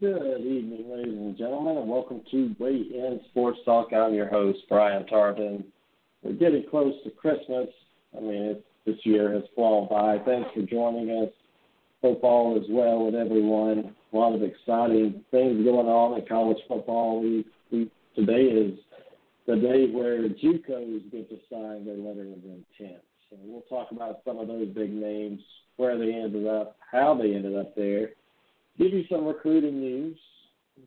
Good evening, ladies and gentlemen, and welcome to Weigh In Sports Talk. I'm your host, Brian Tarvin. We're getting close to Christmas. I mean, it, this year has flown by. Thanks for joining us. Hope all is well with everyone. A lot of exciting things going on in college football. We, we today is the day where JUCOs get to sign their letter of intent. So we'll talk about some of those big names, where they ended up, how they ended up there give you some recruiting news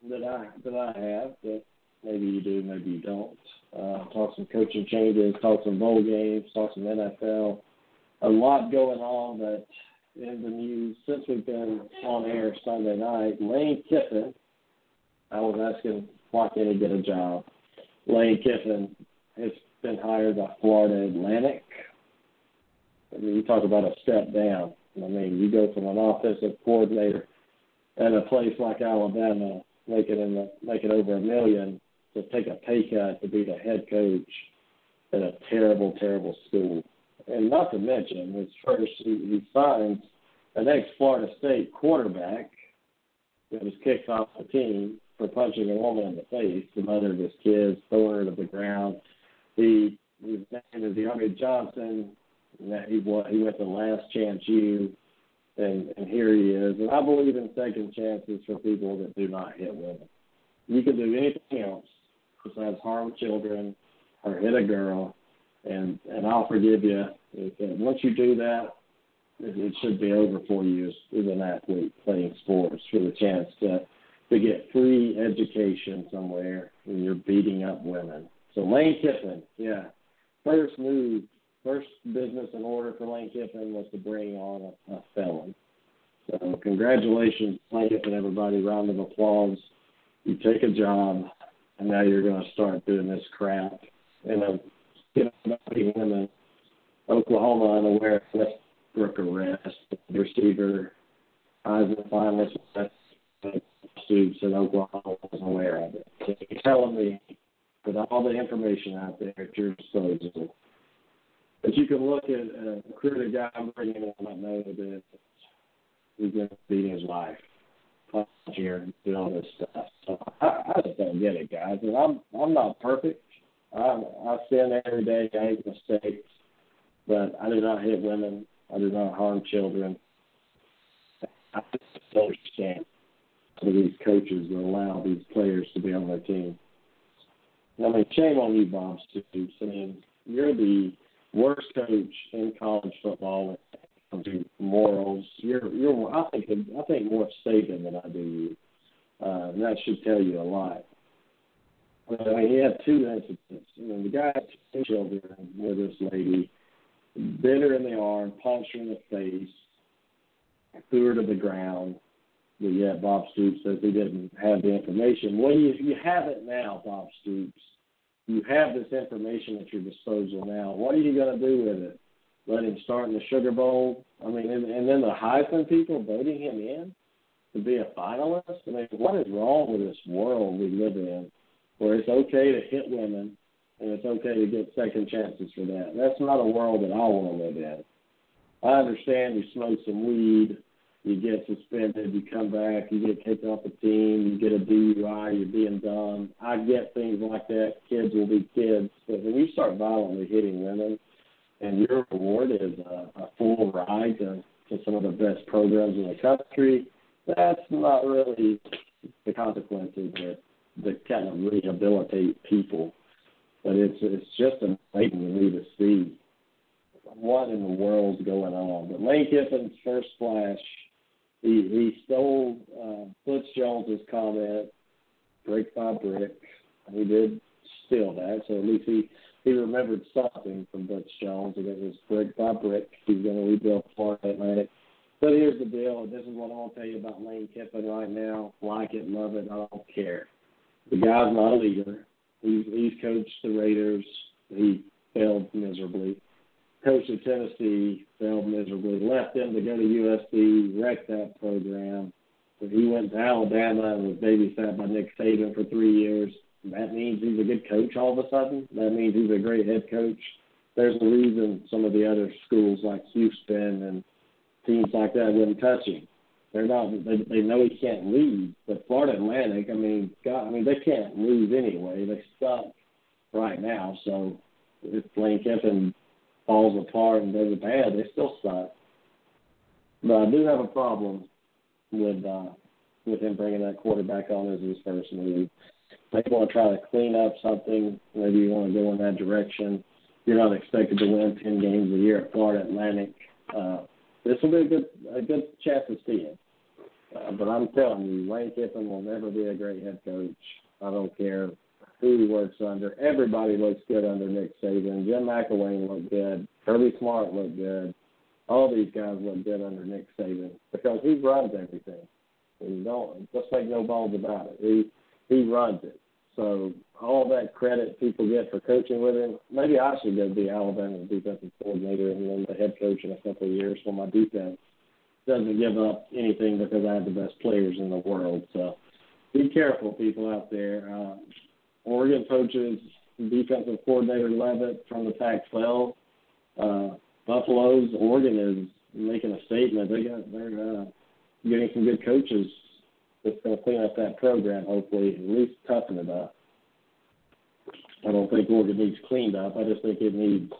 that I that I have that maybe you do, maybe you don't. Uh, talk some coaching changes, talk some bowl games, talk some NFL. A lot going on that in the news since we've been on air Sunday night. Lane Kiffin, I was asking why can't he get a job? Lane Kiffin has been hired by Florida Atlantic. I mean, you talk about a step down. I mean, you go from an offensive coordinator at a place like Alabama, making in the, making over a million, to take a pay cut to be the head coach at a terrible, terrible school. And not to mention, his first he, he signs an ex-Florida State quarterback that was kicked off the team for punching a woman in the face, the mother of his kids, throwing her to the ground. He his name is DeAndre Johnson. That he he went to Last Chance U and and here he is. And I believe in second chances for people that do not hit women. You can do anything else besides harm children or hit a girl, and and I'll forgive you. If, and once you do that, it, it should be over for you as, as an athlete playing sports for the chance to to get free education somewhere when you're beating up women. So Lane Kiffin, yeah, first move first business in order for Lane Kiffin was to bring on a, a felon. So congratulations, Lane Kiffin, everybody. Round of applause. You take a job, and now you're going to start doing this crap. And a you know, women, Oklahoma unaware Westbrook arrest, receiver, Heisman finalist, students in Oklahoma was aware of it. So you're telling me, with all the information out there at your disposal, but you can look at a recruiter guy I'm bringing in might know that he's going to beat his life here and do all this stuff. So I, I just don't get it, guys. And I'm I'm not perfect. I I sin every day. I make mistakes, but I do not hit women. I do not harm children. I just don't understand some of these coaches that allow these players to be on their team. I mean, shame on you, Bob Stoops. I mean, you're the worst coach in college football to morals. You're you're I think I think more Saban than I do you. Uh, that should tell you a lot. But I mean, he had two incidents. I mean, the guy had two children with this lady, bit her in the arm, punched her in the face, threw her to the ground. But yet Bob Stoops says he didn't have the information. Well, you, you have it now, Bob Stoops you have this information at your disposal now. What are you going to do with it? Let him start in the Sugar Bowl? I mean, and, and then the Heisman people voting him in to be a finalist? I mean, what is wrong with this world we live in where it's okay to hit women and it's okay to get second chances for that? That's not a world that I want to live in. I understand you smoke some weed you get suspended, you come back, you get kicked off the team, you get a DUI, you're being dumb. I get things like that. Kids will be kids. But when you start violently hitting women and your reward is a, a full ride to, to some of the best programs in the country, that's not really the consequences that, that kind of rehabilitate people. But it's it's just amazing to me to see what in the world's going on. But Lane Kiffin's first flash he he stole uh, Butch Jones's comment, brick by brick. He did steal that, so at least he he remembered something from Butch Jones, and it was brick by brick. He's going to rebuild Florida Atlantic. But here's the deal. This is what I want to tell you about Lane Kiffin right now. Like it, love it, I don't care. The guy's not a leader. He's he's coached the Raiders. He failed miserably coach of Tennessee failed miserably, left them to go to USC, wrecked that program. But he went to Alabama and was babysat by Nick Saban for three years. That means he's a good coach all of a sudden. That means he's a great head coach. There's a reason some of the other schools like Houston and teams like that wouldn't touch him. they're not. They, they know he can't leave. But Florida Atlantic, I mean, God, I mean, they can't lose anyway. They suck right now. So if Lane Kiffin falls apart and does it bad, they still suck. But I do have a problem with uh, with him bringing that quarterback on as his first move. They want to try to clean up something. Maybe you want to go in that direction. You're not expected to win ten games a year at Florida Atlantic. Uh, this will be a good a good chance to see it. Uh, but I'm telling you, Lane Kiffin will never be a great head coach. I don't care he works under. Everybody looks good under Nick Saban. Jim McElwain looked good. Kirby Smart looked good. All these guys look good under Nick Saban because he runs everything. And don't let's make no balls about it. He he runs it. So all that credit people get for coaching with him, maybe I should go be Alabama's defensive coordinator and then the head coach in a couple of years for my defense doesn't give up anything because I have the best players in the world. So be careful, people out there. Uh, Oregon coaches defensive coordinator Leavitt from the Pac-12. Uh, Buffalo's Oregon is making a statement. They got they're uh, getting some good coaches that's going to clean up that program. Hopefully, at least toughen it up. I don't think Oregon needs cleaned up. I just think it needs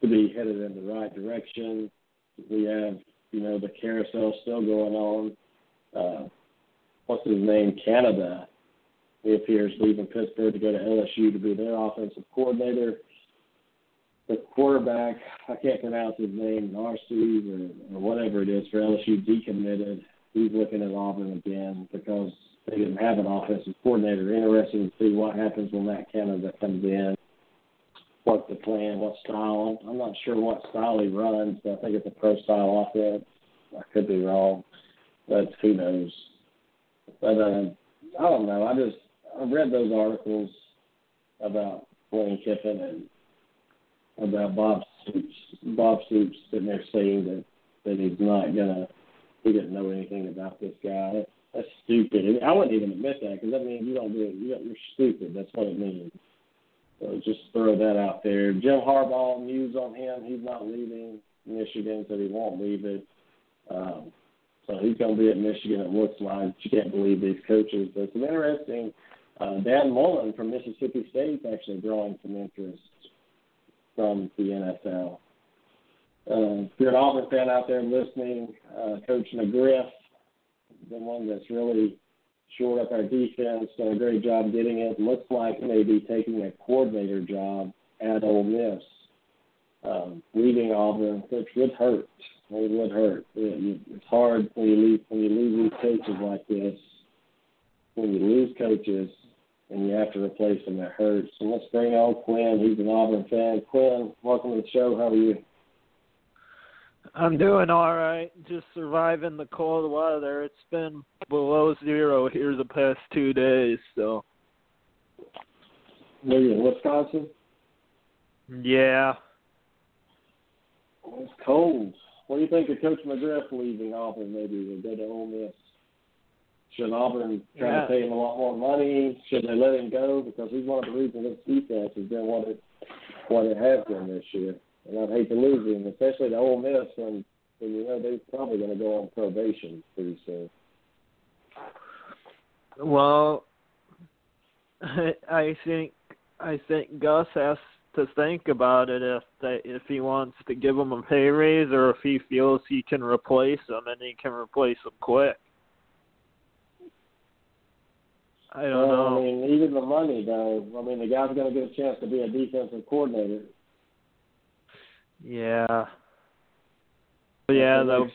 to be headed in the right direction. We have you know, the carousel still going on. Uh, what's his name? Canada. He appears leaving Pittsburgh to go to LSU to be their offensive coordinator. The quarterback, I can't pronounce his name, Narcy or, or whatever it is for LSU, decommitted. He's looking at Auburn again because they didn't have an offensive coordinator. Interesting to see what happens when that Canada comes in what the plan, what style. I'm not sure what style he runs, but I think it's a pro style offense. I could be wrong, but who knows? But uh, I don't know. I just I read those articles about Lane Kiffin and about Bob Stoops. Bob Stoops sitting there saying that that he's not gonna. He didn't know anything about this guy. That's stupid. I wouldn't even admit that because that means you don't do it. You're stupid. That's what it means. So just throw that out there. Jim Harbaugh, news on him. He's not leaving Michigan, so he won't leave it. Um, so he's going to be at Michigan, it looks like. You can't believe these coaches. But some interesting. Uh, Dan Mullen from Mississippi State is actually drawing some interest from the NFL. Uh, if you're an Auburn fan out there listening, uh, Coach McGriff, the one that's really shored up our defense, done a great job getting it. Looks like maybe taking a coordinator job at Ole Miss, um, leaving Auburn, which would hurt. It would hurt. It, it's hard when you leave when you lose coaches like this. When you lose coaches and you have to replace them, it hurts. So let's bring on Quinn. He's an Auburn fan. Quinn, welcome to the show. How are you? I'm doing all right. Just surviving the cold weather. It's been below zero here the past two days, so. Where you in Wisconsin? Yeah. It's cold. What do you think of Coach McGriff leaving Auburn? Maybe to go to Ole Miss. Should Auburn try yeah. to pay him a lot more money? Should they let him go? Because he's one of the reasons this defense has been what it what it has been this year and I'd hate to lose him, especially to Ole Miss when, when you know they're probably going to go on probation pretty soon. Well, I think I think Gus has to think about it if they if he wants to give him a pay raise or if he feels he can replace him and he can replace him quick. I don't well, know. I mean, even the money though. I mean, the guy's going to get a chance to be a defensive coordinator. Yeah. Yeah, though.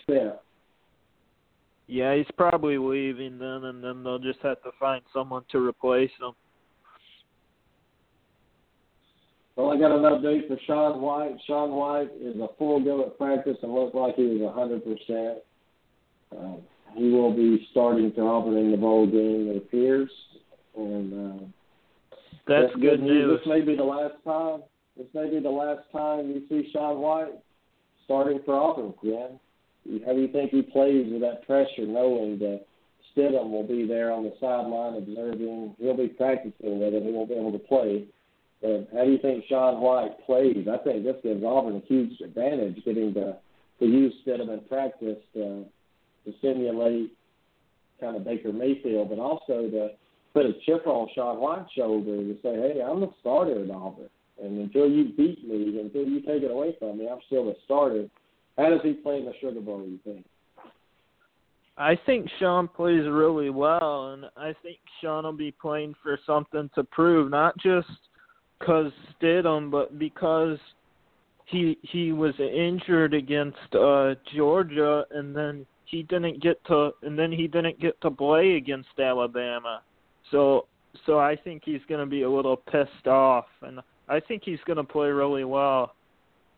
Yeah, he's probably leaving then, and then they'll just have to find someone to replace him. Well, I got an update for Sean White. Sean White is a full go at practice and looked like he was a 100%. Uh, he will be starting for Auburn in the bowl game, it appears. And uh, that's, that's good news. This may be the last time this may be the last time you see Sean White starting for Auburn again. How do you think he plays with that pressure, knowing that Stidham will be there on the sideline observing? He'll be practicing with him. He won't be able to play. But how do you think Sean White plays? I think this gives Auburn a huge advantage, getting to to use Stidham in practice to to simulate kind of Baker Mayfield, but also to put a chip on Sean White's shoulder to say, hey, I'm the starter at Auburn. And until you beat me, until you take it away from me, I'm still the starter. How does he play in the Sugar Bowl, you think? I think Sean plays really well, and I think Sean will be playing for something to prove, not just because Stidham, but because he he was injured against uh Georgia, and then he didn't get to, and then he didn't get to play against Alabama. So so I think he's going to be a little pissed off, and I think he's going to play really well,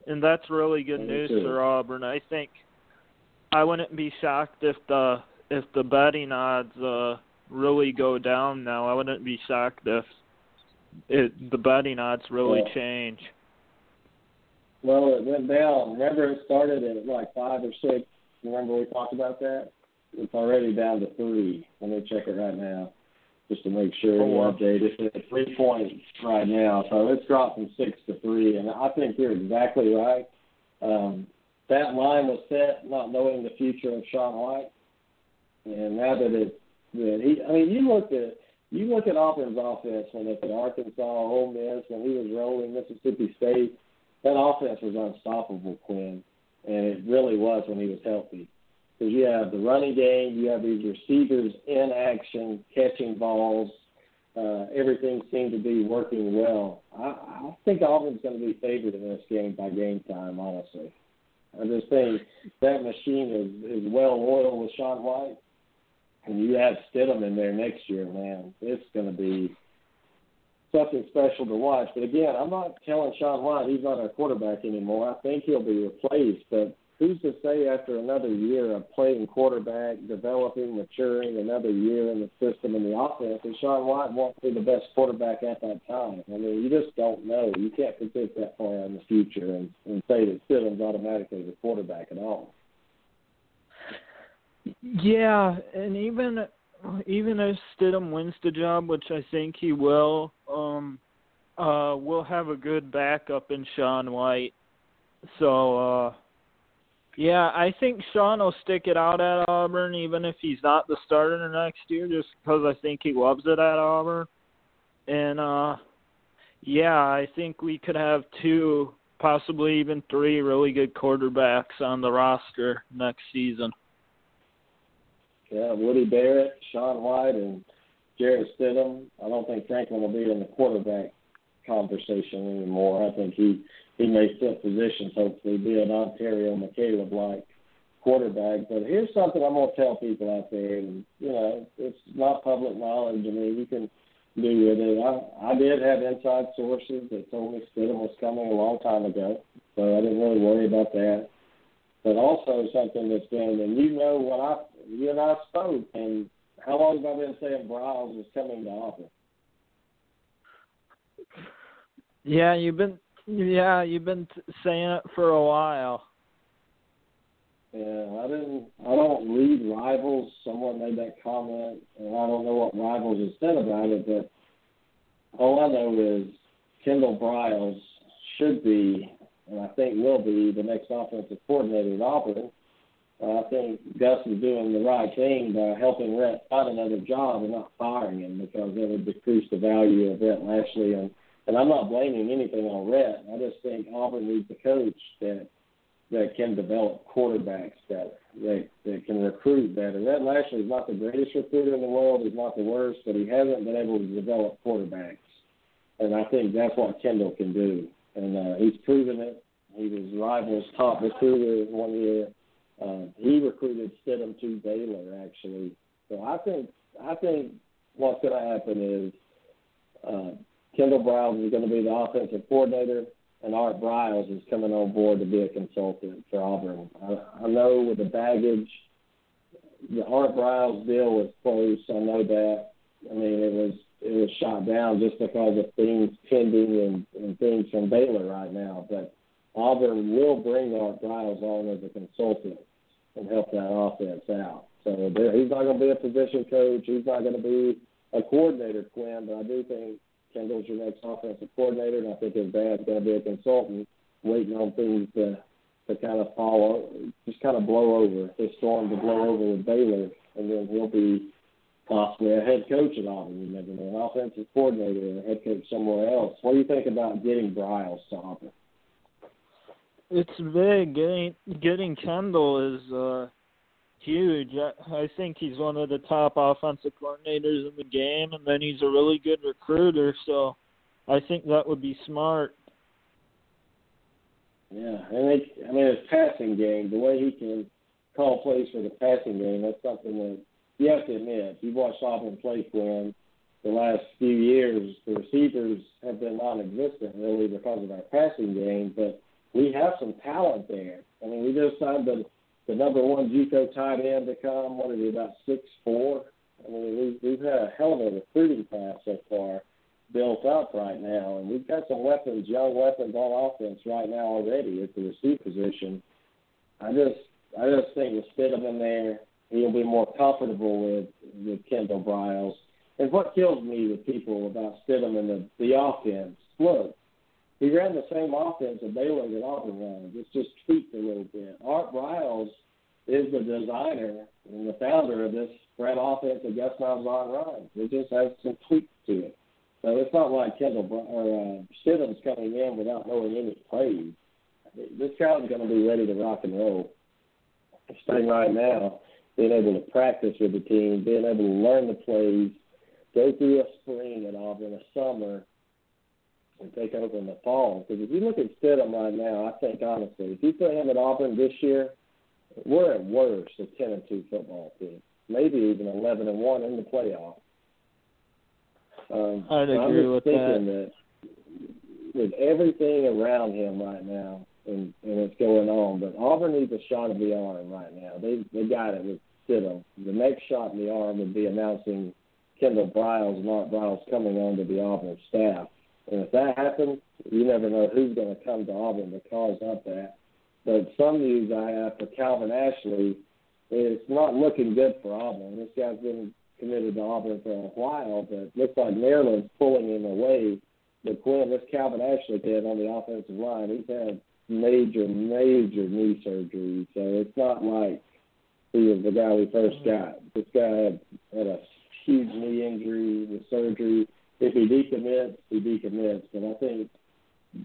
and that's really good news for Auburn. I think I wouldn't be shocked if the if the betting odds uh really go down now. I wouldn't be shocked if it the betting odds really yeah. change. Well, it went down. Remember, it started at like five or six. Remember we talked about that? It's already down to three. Let me check it right now, just to make sure oh, update. It's at three points right now, so it's dropped from six to three. And I think you're exactly right. Um, that line was set not knowing the future of Sean White, and now that it, that he, I mean, you look at you look at Auburn's offense when it's at Arkansas, Ole Miss, when he was rolling Mississippi State, that offense was unstoppable, Quinn, and it really was when he was healthy. Because you have the running game, you have these receivers in action, catching balls. Uh, everything seemed to be working well. I, I think Auburn's going to be favored in this game by game time, honestly. I just think that machine is, is well oiled with Sean White, and you add Stidham in there next year, man, it's going to be something special to watch. But again, I'm not telling Sean White he's not our quarterback anymore. I think he'll be replaced, but who's to say after another year of playing quarterback, developing, maturing, another year in the system and the offense, that Sean White won't be the best quarterback at that time? I mean, you just don't know. You can't predict that far in the future and, and say that Stidham's automatically the quarterback at all. Yeah, and even even if Stidham wins the job, which I think he will, um, uh, we'll have a good backup in Sean White. So, uh, yeah, I think Sean will stick it out at Auburn, even if he's not the starter next year, just because I think he loves it at Auburn. And uh, yeah, I think we could have two, possibly even three, really good quarterbacks on the roster next season. Yeah, Woody Barrett, Sean White, and Jarrett Stidham. I don't think Franklin will be in the quarterback conversation anymore. I think he he may fit positions, hopefully, be an Onterio McCalebb like quarterback. But here's something I'm to tell people out there, and you know, it's not public knowledge. I mean, you can do with it. I I did have inside sources that told me Stidham was coming a long time ago, so I didn't really worry about that. But also something that's been, and you know, when I you and I spoke, and how long have I been saying Briles was coming to Auburn? Yeah, you've been yeah you've been t- saying it for a while. Yeah, I didn't. I don't read Rivals. Someone made that comment, and I don't know what Rivals has said about it. But all I know is Kendall Briles should be, and I think will be, the next offensive coordinator at Auburn. Uh, I think Gus is doing the right thing by helping Rhett find another job and not firing him because that would decrease the value of Rhett Lashlee. And, and I'm not blaming anything on Rhett. I just think Auburn needs a coach that that can develop quarterbacks better, that, that can recruit better. Rhett Lashlee is not the greatest recruiter in the world. He's not the worst, but he hasn't been able to develop quarterbacks. And I think that's what Kendall can do. And uh, he's proven it. He was Rivals' top recruiter one year uh, he recruited Stidham to Baylor actually. So I think I think what's going to happen is uh, Kendall Briles is going to be the offensive coordinator, and Art Briles is coming on board to be a consultant for Auburn. I, I know with the baggage, the Art Briles deal was close. I know that. I mean, it was it was shot down just because of things pending and, and things from Baylor right now. But Auburn will bring Art Briles on as a consultant and help that offense out. So he's not going to be a position coach. He's not going to be a coordinator, Quinn. But I do think Kendall's your next offensive coordinator, and I think his dad's going to be a consultant, waiting on things to to kind of follow, just kind of blow over this storm to blow over with Baylor, and then he'll be possibly a head coach at Auburn. You never know, an offensive coordinator or a head coach somewhere else. What do you think about getting Briles to Auburn? It's big. Getting getting Kendall is uh, huge. I, I think he's one of the top offensive coordinators in the game, and then he's a really good recruiter. So I think that would be smart. Yeah, and it, I mean his passing game, the way he can call plays for the passing game, that's something that you have to admit. If You've watched Auburn play for him the last few years. The receivers have been non-existent really because of our passing game, but we have some talent there. I mean, we just signed the the number one JUCO tight end to come. What is he about six four? I mean, we've we've had a hell of a recruiting class so far built up right now, and we've got some weapons, young weapons on offense right now already at the receiver position. I just I just think with Stidham in there, he'll be more comfortable with with Kendall Briles. And what kills me with people about Stidham and the the offense, look, he ran the same offense that Baylor that Auburn runs. It's just tweaked a little bit. Art Briles is the designer and the founder of this ran offense that Gus Malzahn runs. It just has some tweaks to it. So it's not like Kendall or uh, Stidham's coming in without knowing any plays. This crowd's going to be ready to rock and roll. Starting right now, being able to practice with the team, being able to learn the plays, go through a spring at Auburn, a summer, and take over in the fall. Because if you look at Stidham right now, I think honestly, if you put him at Auburn this year, we're at worst a ten and two football team, maybe even eleven and one in the playoffs. Um, I'd agree I'm with thinking that. that with everything around him right now, and and it's going on, but Auburn needs a shot of the arm right now. They they got it with Stidham. The next shot in the arm would be announcing Kendall Briles and Art Briles coming on to the Auburn staff. And if that happens, you never know who's going to come to Auburn to cause up that. But some news I have for Calvin Ashley, it's not looking good for Auburn. This guy's been committed to Auburn for a while, but looks like Maryland's pulling him away. But Quinn, this Calvin Ashley kid on the offensive line, he's had major, major knee surgery. So it's not like he was the guy we first mm-hmm. got. This guy had, had a huge knee injury with surgery. If he decommits, he decommits. But I think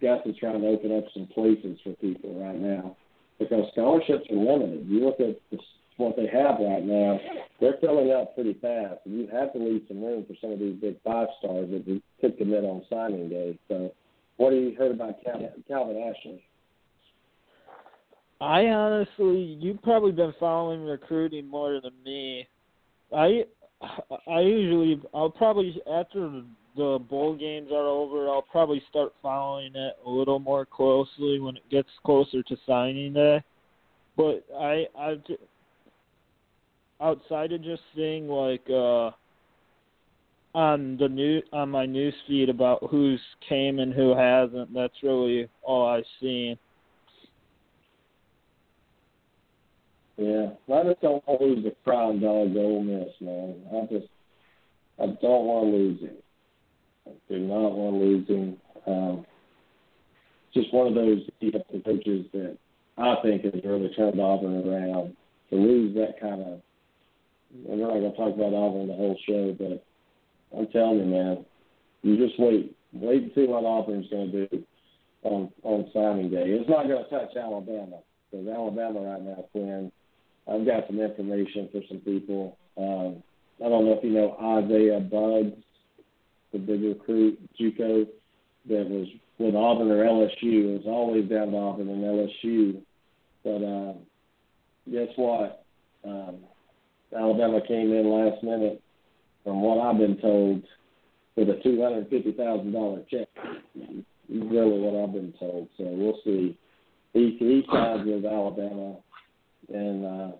Gus is trying to open up some places for people right now because scholarships are limited. You look at the, what they have right now; they're filling up pretty fast, and you have to leave some room for some of these big five stars that could commit on signing day. So, what have you heard about Calvin, Calvin Ashley? I honestly, you've probably been following recruiting more than me. I I usually I'll probably after the bowl games are over, I'll probably start following it a little more closely when it gets closer to signing day. But I I outside of just seeing like uh on the new on my news feed about who's came and who hasn't, that's really all I've seen. Yeah, I just don't want to lose the crown dog Ole Miss, man. I just, I don't want to lose him. Do not want him. Um, just one of those defensive coaches that I think has really turned Auburn around. To lose that kind of, we're not going to talk about Auburn the whole show, but I'm telling you, man, you just wait, wait and see what Auburn's going to do on on signing day. It's not going to touch Alabama because Alabama right now, Quinn I've got some information for some people. Um, I don't know if you know Isaiah Buggs, the big recruit, JUCO, that was with Auburn or LSU. It was always down to Auburn and LSU. But uh, guess what? Um, Alabama came in last minute, from what I've been told, with a two hundred fifty thousand dollar check. Really, what I've been told. So we'll see. He he signed with Alabama and uh,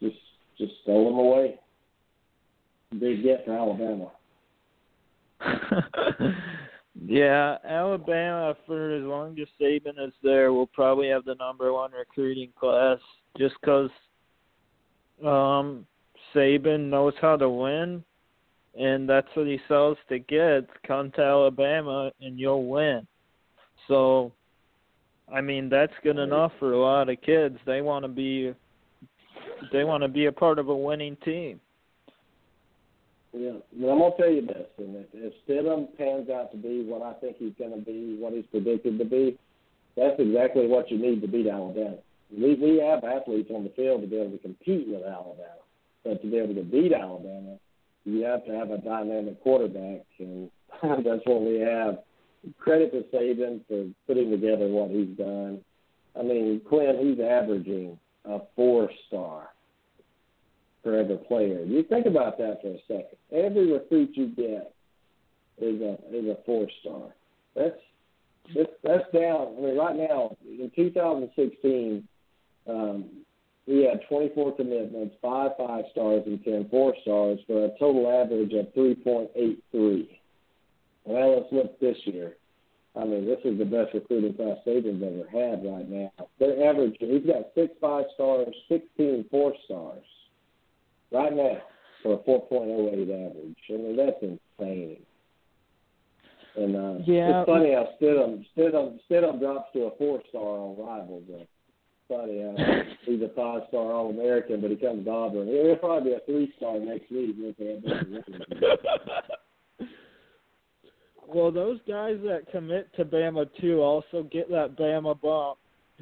just just stole them away. Big get for Alabama. yeah, Alabama for as long as Saban is there, will probably have the number one recruiting class just because um, Saban knows how to win, and that's what he sells to kids. Come to Alabama and you'll win. So I mean, that's good enough for a lot of kids. They want to be they want to be a part of a winning team. Yeah, but I'm gonna tell you this: and if, if Stidham pans out to be what I think he's to be, what he's predicted to be, that's exactly what you need to beat Alabama. We we have athletes on the field to be able to compete with Alabama, but to be able to beat Alabama, you have to have a dynamic quarterback, and that's what we have. Credit to Saban for putting together what he's done. I mean, Quinn, he's averaging a four star for every player. You think about that for a second. Every recruit you get is a is a four star. That's that's that's down. I mean, right now in 2016, um, we had 24 commitments, five five stars and 10 four stars for a total average of 3.83. Well, let's look this year. I mean, this is the best recruiting class Saban's ever had right now. Their average, he's got six five stars, 16 four stars right now for a 4.08 average. I mean, that's insane. And uh, yeah. it's funny how Stidham, Stidham, Stidham drops to a four star on Rivals. Uh, funny how he's a five star All American, but he comes to Auburn. He'll probably be a three star next week. well, those guys that commit to Bama too also get that Bama bump.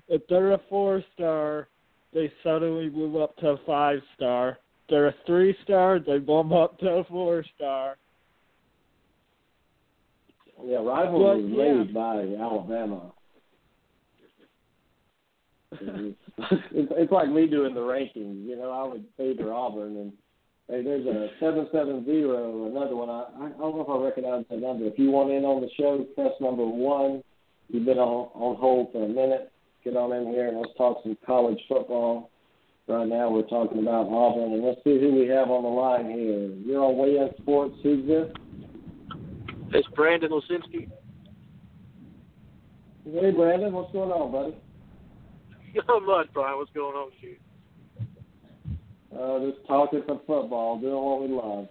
If they're a four star, they suddenly move up to a five star they're a three star, they bump up to a four star. Yeah, rival was yeah. made by Alabama. it's, it's like me doing the rankings. You know, I would favor Auburn, and hey, there's a seven seven zero, another one. I I don't know if I recognize the number. If you want in on the show, press number one. You've been on on hold for a minute. Get on in here and let's talk some college football. Right now we're talking about Auburn, and let's see who we have on the line here. You're on Way In Sports. Who's this? It's Brandon Lisinski. Hey, Brandon, what's going on, buddy? Not much, Brian. What's going on with you? Uh, just talking some football, doing what we love.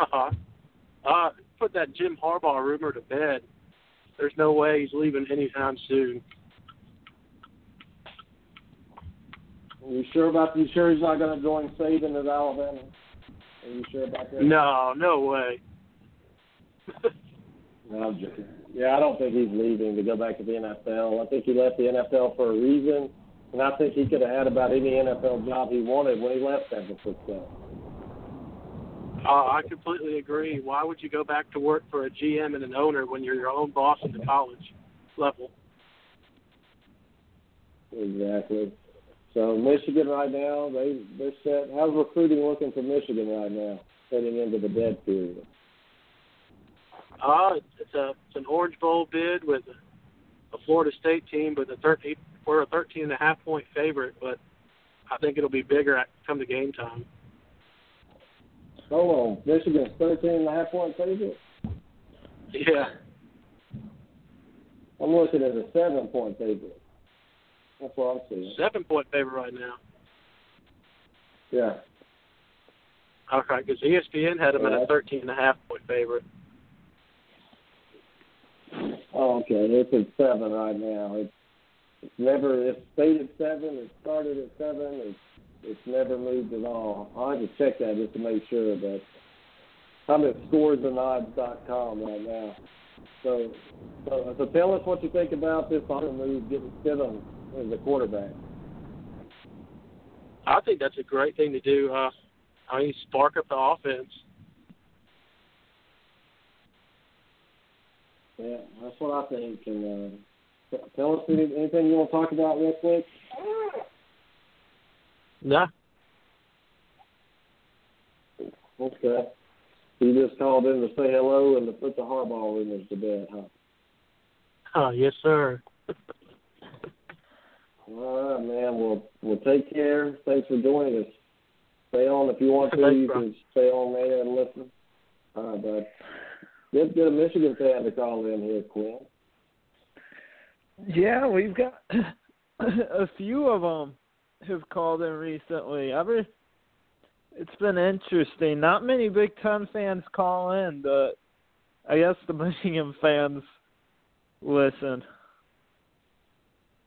Uh-huh. Uh, put that Jim Harbaugh rumor to bed. There's no way he's leaving anytime soon. Are you sure about? You sure he's not going to join Saban at Alabama? Are you sure about that? No, no way. no, I'm joking. Yeah, I don't think he's leaving to go back to the NFL. I think he left the NFL for a reason, and I think he could have had about any NFL job he wanted when he left San Francisco. Uh, I completely agree. Why would you go back to work for a GM and an owner when you're your own boss at the college level? Exactly. So Michigan right now, they they're set. How's recruiting looking for Michigan right now, heading into the dead period? Uh, it's a it's an Orange Bowl bid with a Florida State team, but the thirteen we're a thirteen and a half point favorite, but I think it'll be bigger at come to game time. Hold on, Michigan's thirteen and a half point favorite. Yeah. I'm looking at a seven point favorite. That's what I'm seeing. Seven point favorite right now. Yeah. Okay, because ESPN had them at a thirteen and a half point favorite. Oh, okay. It's at seven right now. It's it's never it's stayed at seven. It started at seven. It's it's never moved at all. I have to check that just to make sure. But I'm at scoresandodds.com right now. So, so, so tell us what you think about this Auburn move getting Stidham as a quarterback. I think that's a great thing to do. Uh, I mean, spark up the offense. Yeah, that's what I think. And uh, tell us anything you want to talk about real quick. Nah. Okay. You just called in to say hello and to put the Harbaugh rumors to bed, huh? Oh, yes, sir. All right, man. Well, well, take care. Thanks for joining us. Stay on if you want to. Thanks, you bro. can stay on there and listen. All right, bud. Let's get a Michigan fan to call in here, Quinn. Yeah, we've got a few of them have called in recently. Every it's been interesting. Not many Big Ten fans call in, but I guess the Michigan fans listen.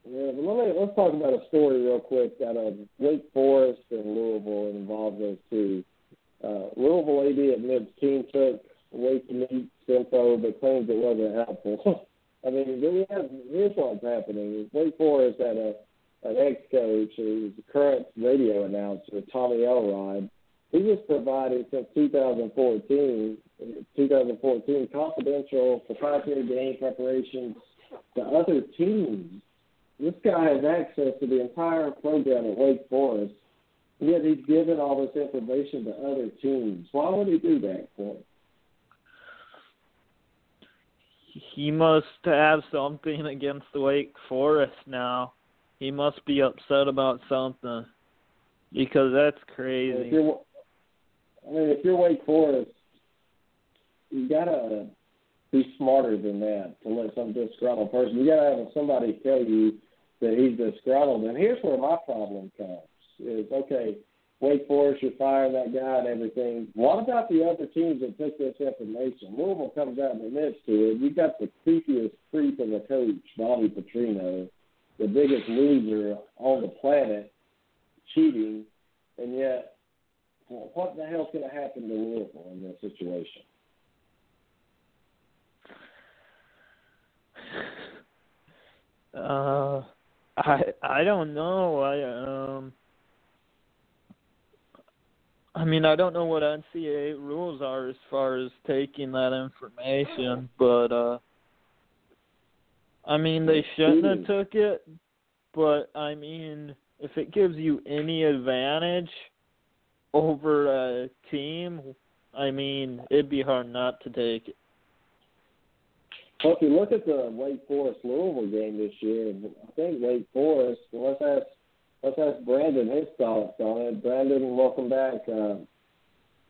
Yeah, but let let's talk about a story real quick that of Wake Forest and Louisville involved those two. Uh, Louisville AD admits team took Wake Meets info, but claims it wasn't helpful. I mean, we have here's what's happening. Wake Forest had a an ex-coach who's the current radio announcer, Tommy Elrod. He was providing since 2014, 2014 confidential proprietary game preparations to other teams. This guy has access to the entire program at Wake Forest, yet he's given all this information to other teams. Why would he do that for? He must have something against Wake Forest now. He must be upset about something because that's crazy. If you're, I mean, if you're Wake Forest, you gotta be smarter than that to let some disgruntled person. You gotta have somebody tell you that he's disgruntled. And here's where my problem comes: is okay, Wake Forest, you're firing that guy and everything. What about the other teams that took this information? Louisville comes out and admits to it. You got the creepiest creep of a coach, Bobby Petrino, the biggest loser on the planet, cheating, and yet, well, what the hell's going to happen to Louisville in that situation? Uh, I I don't know. I um. I mean, I don't know what NCAA rules are as far as taking that information, but uh I mean, they shouldn't have took it, but I mean, if it gives you any advantage over a team, I mean, it'd be hard not to take it. Well, if you look at the Wake Forest Louisville game this year, I think Wake Forest. Let's ask let's ask Brandon his thoughts on it. Brandon, welcome back. Uh,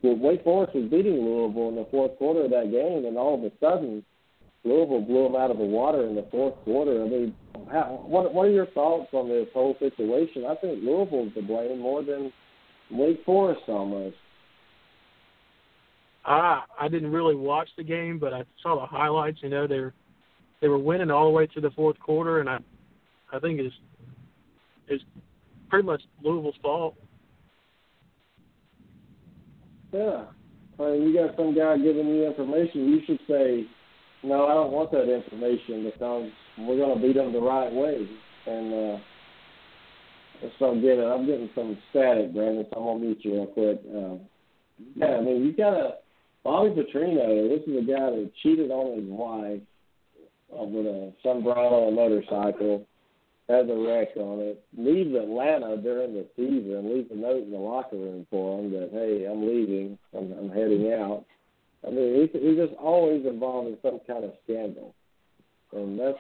well, Wake Forest was beating Louisville in the fourth quarter of that game, and all of a sudden, Louisville blew them out of the water in the fourth quarter. I mean, how, what what are your thoughts on this whole situation? I think Louisville's to blame more than Wake Forest almost. I I didn't really watch the game, but I saw the highlights. You know, they were they were winning all the way to the fourth quarter, and I I think it's it's pretty much Louisville's fault. Yeah, I mean, you got some guy giving you information. You should say, no, I don't want that information because we're going to beat them the right way. And uh, so I'm getting I'm getting some static, Brandon. So I'm gonna mute you real quick. Uh, yeah, I mean, you got to Bobby Petrino. This is a guy that cheated on his wife uh, with a on a motorcycle has a wreck on it, leaves Atlanta during the season, leaves a note in the locker room for him that, hey, I'm leaving, I'm, I'm heading out. I mean, he's, he's just always involved in some kind of scandal. And that's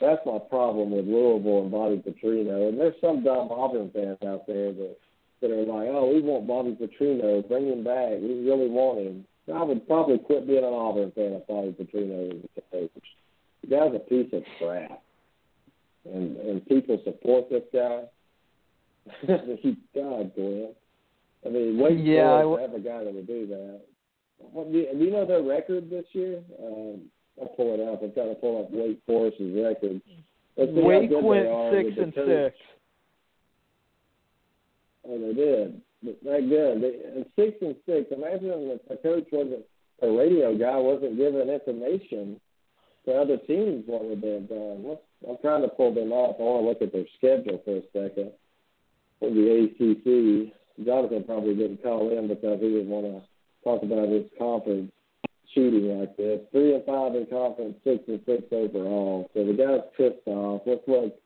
that's my problem with Louisville and Bobby Petrino. And there's some dumb Auburn fans out there that that are like, oh, we want Bobby Petrino, bring him back. We really want him. I would probably quit being an Auburn fan if Petrino was the coach. The guy's a piece of crap and and people support this guy. he God, Glenn. I mean, wait yeah, for us to have a guy that would do that. What, do, you, do you know their record this year? Um, I'll pull it up. I'm trying to pull up Wake Forest's record. Let's see Wake went six and coach. six. Oh, they did. But that good. And six and six. Imagine if the coach wasn't a radio guy, wasn't giving information to other teams. What would they have done? I'm trying to pull them up. I want to look at their schedule for a second. For the ACC, Jonathan probably didn't call in because he didn't want to talk about his conference shooting like this. Three and five in conference, six and six overall. So the guy's pissed off. Let's look.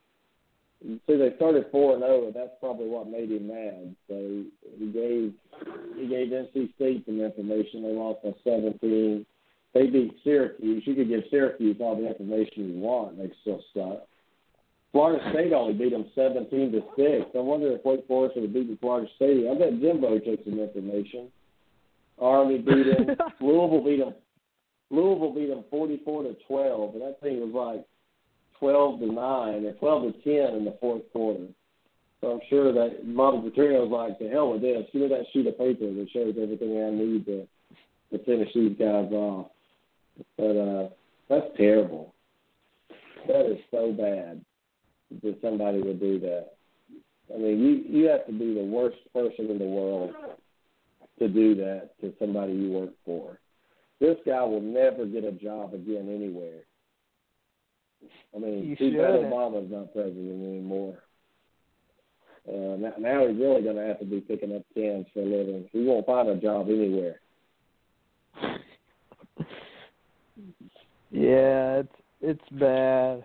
See, they started four and zero, and that's probably what made him mad. So he gave he gave NC State some information. They lost by 17 they beat Syracuse. You could give Syracuse all the information you want, they still suck. Florida State only beat them 17 to six. I wonder if Wake Forest would have beaten Florida State. I bet Jimbo took some information. Army beat them. Louisville beat them. Louisville beat them 44 to 12, and that thing was like 12 to nine or 12 to 10 in the fourth quarter. So I'm sure that Bobby Petrino was like, "To hell with this! Give me that sheet of paper that shows everything I need to to finish these guys off." But uh, that's terrible. That is so bad. that somebody would do that. I mean, you you have to be the worst person in the world to do that to somebody you work for. This guy will never get a job again anywhere. I mean, too bad Obama's not president anymore. Uh, now, now he's really going to have to be picking up cans for a living. He won't find a job anywhere. yeah, it's it's bad.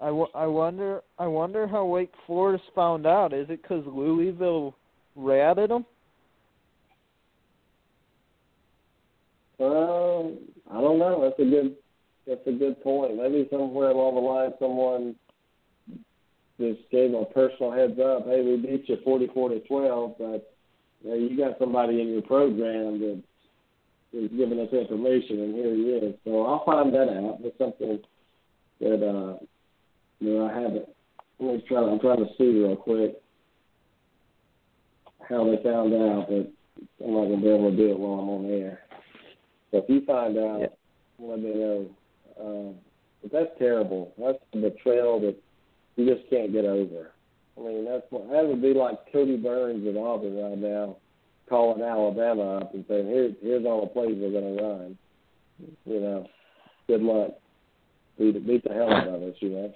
I, w- I wonder I wonder how Wake Forest found out. Is it because Louisville ratted them? Um, I don't know. That's a good that's a good point. Maybe somewhere along the line, someone just gave a personal heads up. Hey, we beat you forty-four to twelve, but you, know, you got somebody in your program that is giving us information, and here he is. So I'll find that out. It's something that uh, you know I haven't. Let me try. I'm trying to see real quick how they found out, but I'm not gonna be able to do it while I'm on air. So if you find out, yeah. let me know. Um, but that's terrible. That's a betrayal that you just can't get over. I mean, that's what that would be like Cody Burns at Auburn right now, calling Alabama up and saying, "Here's here's all the plays we're going to run." You know, good luck. Beat beat the hell out of us. You know.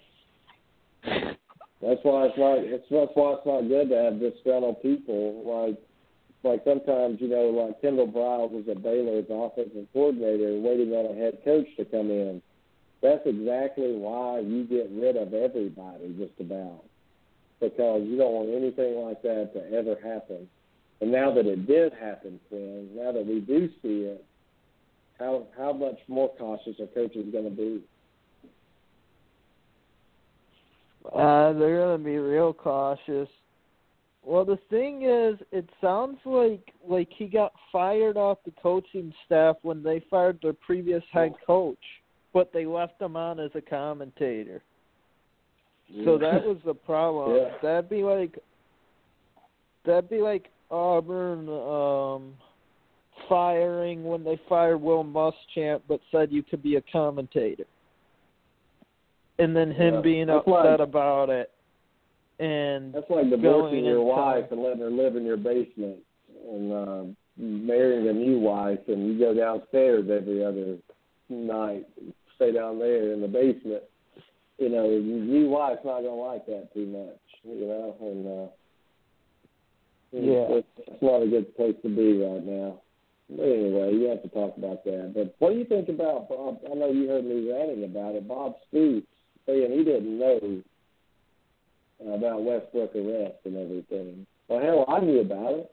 That's why it's not. It's that's why it's not good to have disgruntled people like like sometimes, you know, like Kendall Briles was at Baylor as offensive coordinator, waiting on a head coach to come in. That's exactly why you get rid of everybody, just about, because you don't want anything like that to ever happen. And now that it did happen, Quinn, now that we do see it, how how much more cautious are coaches going to be? Uh, they're going to be real cautious. Well, the thing is, it sounds like like he got fired off the coaching staff when they fired their previous head coach, but they left him on as a commentator. So that was the problem. Yeah. That'd be like that'd be like Auburn um firing when they fired Will Muschamp but said you could be a commentator. And then him yeah. being That's upset like, about it and that's like divorcing your wife and letting her live in your basement and uh, marrying a new wife and you go downstairs every other night stay down there in the basement you know your wife's not to like that too much you know and uh yeah it's, it's not a good place to be right now but anyway you have to talk about that but what do you think about bob i know you heard me ranting about it bob stoops saying he didn't know about Westbrook arrest and everything. Well, hell, I knew about it.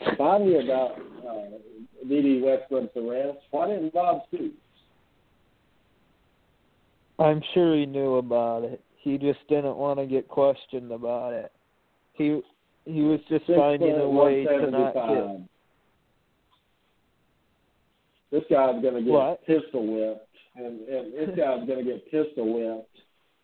If I knew about uh, Dede Westbrook's arrest, why didn't Bob Stoops? I'm sure he knew about it. He just didn't want to get questioned about it. He he was just Six finding a way to not get. This guy's going to get what? pistol whipped, and and this guy's going to get pistol whipped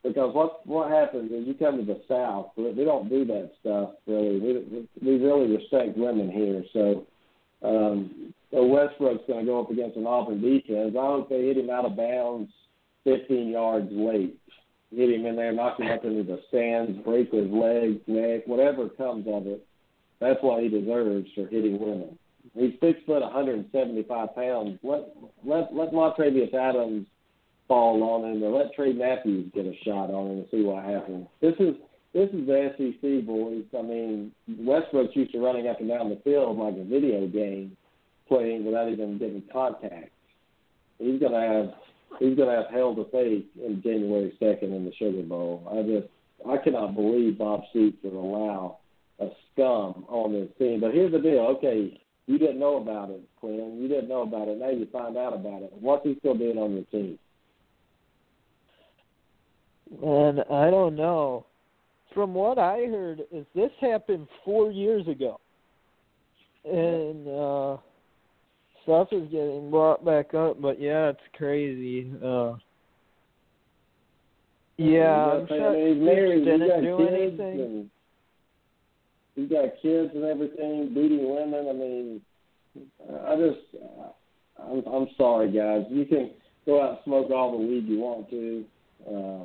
because what what happens is you come to the South, we don't do that stuff really. We we really respect women here, so. Um, so Westbrook's going to go up against an Auburn defense. I hope they hit him out of bounds 15 yards late. Hit him in there, knock him up into the stands, break his legs, neck, whatever comes of it. That's what he deserves for hitting women. He's six foot, 175 pounds. Let let let Montravius Adams fall on him, or let Tray Matthews get a shot on him and see what happens. This is this is the SEC, boys. I mean, Westbrook's used to running up and down the field like a video game, playing without even getting contact. He's gonna have he's gonna have hell to face in January second in the Sugar Bowl. I just I cannot believe Bob Stoops would allow a scum on this team. But here's the deal. Okay, you didn't know about it, Quinn. You didn't know about it. Now you find out about it. What's he still doing on your team? And I don't know. From what I heard, is this happened four years ago, and uh stuff is getting brought back up. But yeah, it's crazy. Uh Yeah, I'm sure married. didn't do kids anything. And he's got kids and everything, beating women. I mean, I just, I'm, I'm sorry, guys. You can go out and smoke all the weed you want to. Uh,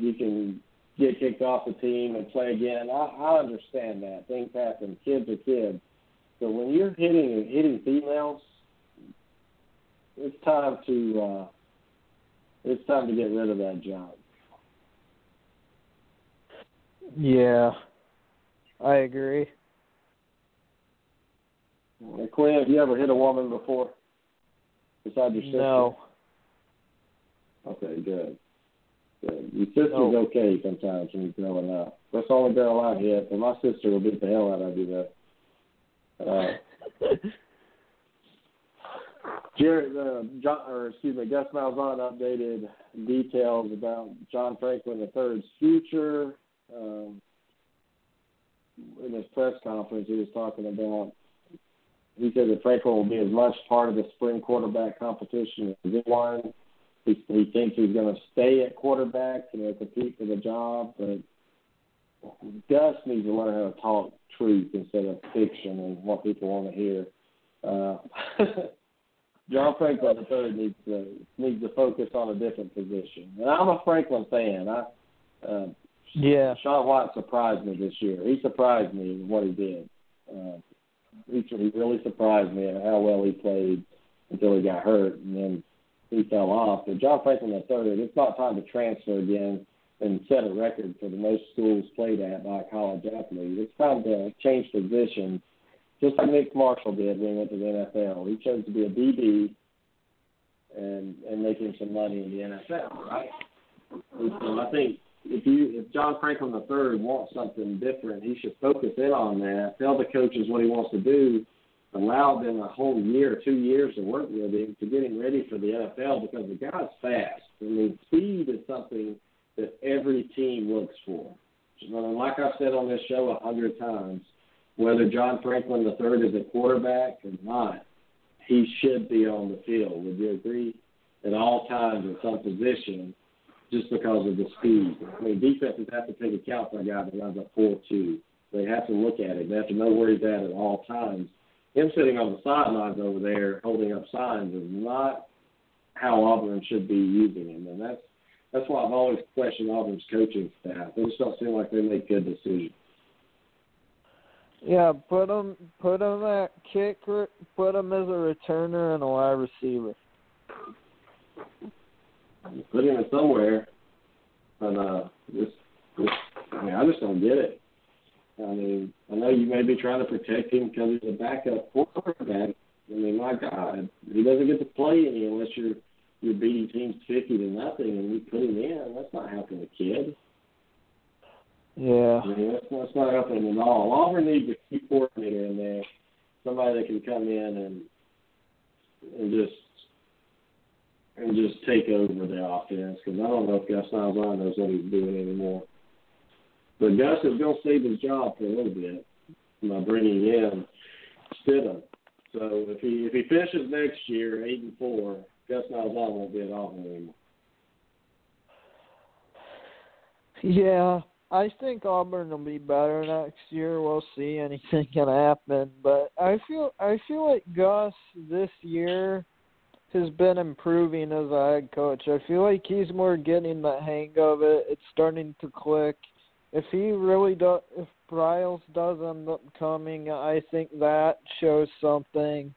you can get kicked off the team and play again. I, I understand that things happen. Kids are kids. But when you're hitting hitting females, it's time to uh, it's time to get rid of that job. Yeah, I agree. Hey, Quinn, have you ever hit a woman before? Besides your sister? No. Okay, good. Good. Your sister's no. okay sometimes when you're growing up. That's the only girl I hit, but my sister will beat the hell out of you though. Uh, Jared, uh, John, or excuse me, Gus Malzahn updated details about John Franklin III's future. Um, in his press conference, he was talking about. He said that Franklin will be as much part of the spring quarterback competition as anyone. He, he thinks he's going to stay at quarterback you know, compete for the job, but Gus needs to learn how to talk truth instead of fiction and what people want to hear. Uh, John Franklin III needs to needs to focus on a different position. And I'm a Franklin fan. I uh, yeah. Sean White surprised me this year. He surprised me with what he did. Uh, he he really surprised me at how well he played until he got hurt, and then he fell off. But John Franklin III, it's not time to transfer again and set a record for the most schools played at by a college athlete. It's time to change positions just like Nick Marshall did when he went to the NFL. He chose to be a DB and and making some money in the NFL, right? And so I think if you if John Franklin III wants something different, he should focus in on that. Tell the coaches what he wants to do. Allow them a whole year, two years to work with him to get him ready for the NFL because the guy's fast. I mean, speed is something that every team looks for. Like I've said on this show a hundred times, whether John Franklin III is a quarterback or not, he should be on the field. Would you agree? At all times in some position, just because of the speed. I mean, defenses have to take account for a guy that runs a 4-2. They have to look at it. They have to know where he's at at all times. Him sitting on the sidelines over there holding up signs is not how Auburn should be using him, and that's that's why I've always questioned Auburn's coaching staff. They just don't seem like they make good decisions. Yeah, put him put him at kicker, put him as a returner and a wide receiver. Put him somewhere, and uh, just, just I mean, I just don't get it. I mean, I know you may be trying to protect him because he's a backup quarterback. I mean, my God, he doesn't get to play any unless you're you're beating teams fifty to nothing, and you put him in. That's not helping the kid. Yeah. I mean, that's, that's not happening at all. Auburn needs a key coordinator in there, somebody that can come in and and just and just take over the offense because I don't know if Gus Malzahn knows what he's doing anymore. But Gus is going to save his job for a little bit by bringing in Stidham. So if he if he finishes next year eight and four, Gus Malzahn won't be at Auburn anymore. Yeah, I think Auburn will be better next year. We'll see. Anything can happen, but I feel I feel like Gus this year has been improving as a head coach. I feel like he's more getting the hang of it. It's starting to click. If he really does, if Briles does end up coming, I think that shows something.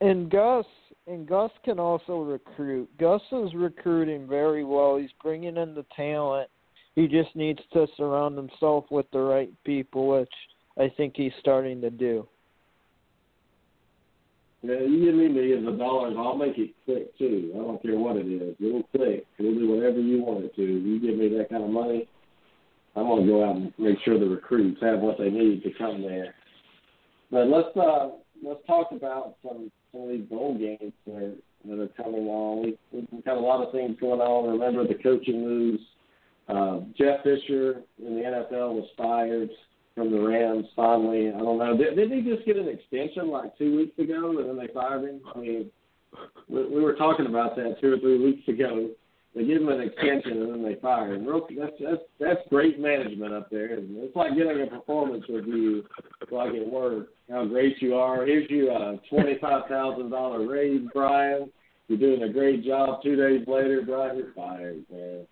And Gus and Gus can also recruit. Gus is recruiting very well. He's bringing in the talent he just needs to surround himself with the right people, which I think he's starting to do. Yeah, you give me millions of dollars, I'll make it click too. I don't care what it is. It'll click. It'll do whatever you want it to. You give me that kind of money, I'm gonna go out and make sure the recruits have what they need to come there. But let's uh let's talk about some some of these bowl games that are that are coming on. We we've got a lot of things going on. Remember the coaching moves uh, Jeff Fisher in the NFL was fired from the Rams finally. I don't know. Did, did he just get an extension like two weeks ago and then they fired him? I mean, we, we were talking about that two or three weeks ago. They give him an extension and then they fire him. Real, that's that's that's great management up there. It's like getting a performance review, like at work. How great you are. Here's you a twenty five thousand dollar raise, Brian. You're doing a great job. Two days later, Brian, you're fired, man.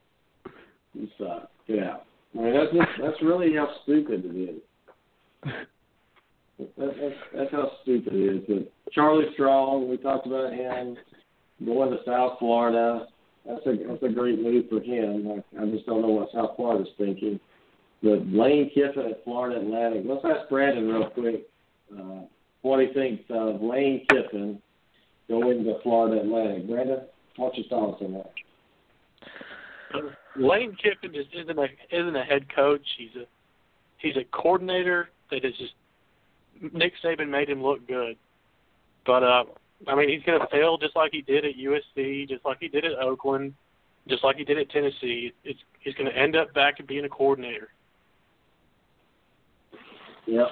You suck. Yeah, I mean that's just, that's really how stupid it is. That, that's that's how stupid it is. But Charlie Strong, we talked about him going to South Florida. That's a that's a great move for him. I, I just don't know what South Florida's thinking. But Lane Kiffin at Florida Atlantic. Let's ask Brandon real quick uh, what he thinks of Lane Kiffin going to Florida Atlantic. Brandon, what's your thoughts on that? Lane Kiffin just isn't a isn't a head coach. He's a he's a coordinator that is just Nick Saban made him look good. But uh I mean he's gonna fail just like he did at USC, just like he did at Oakland, just like he did at Tennessee. It's he's gonna end up back at being a coordinator. Yep,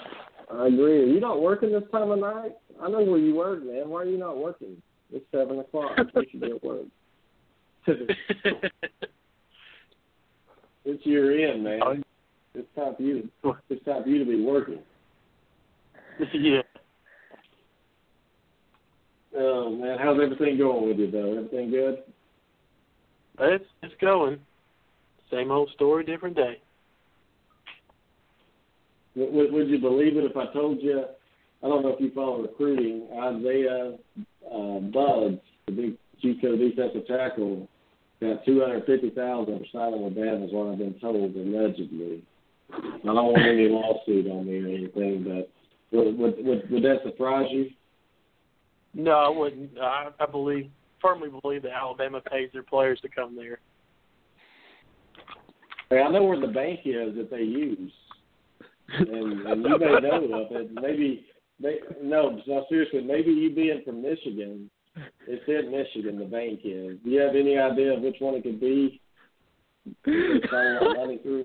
I agree. Are you not working this time of night? I know where you work, man. Why are you not working? It's seven o'clock. You should be at work. it's your end, man. It's time for you. To, it's time for you to be working. yeah. Oh man, how's everything going with you though? Everything good? It's it's going. Same old story, different day. Would, would you believe it if I told you? I don't know if you follow recruiting. Isaiah uh, Buggs, the big JUCO defensive tackle, got two hundred fifty thousand for signing with them, is what I've been told allegedly. I don't want any lawsuit on me or anything, but would would would, would that surprise you? No, I wouldn't. I, I believe firmly believe that Alabama pays their players to come there. Hey, I know where the bank is that they use, and, and you may know of it. Maybe, they, no, no, seriously, maybe you being from Michigan, it's in Michigan. The bank is. Do you have any idea of which one it could be? money through.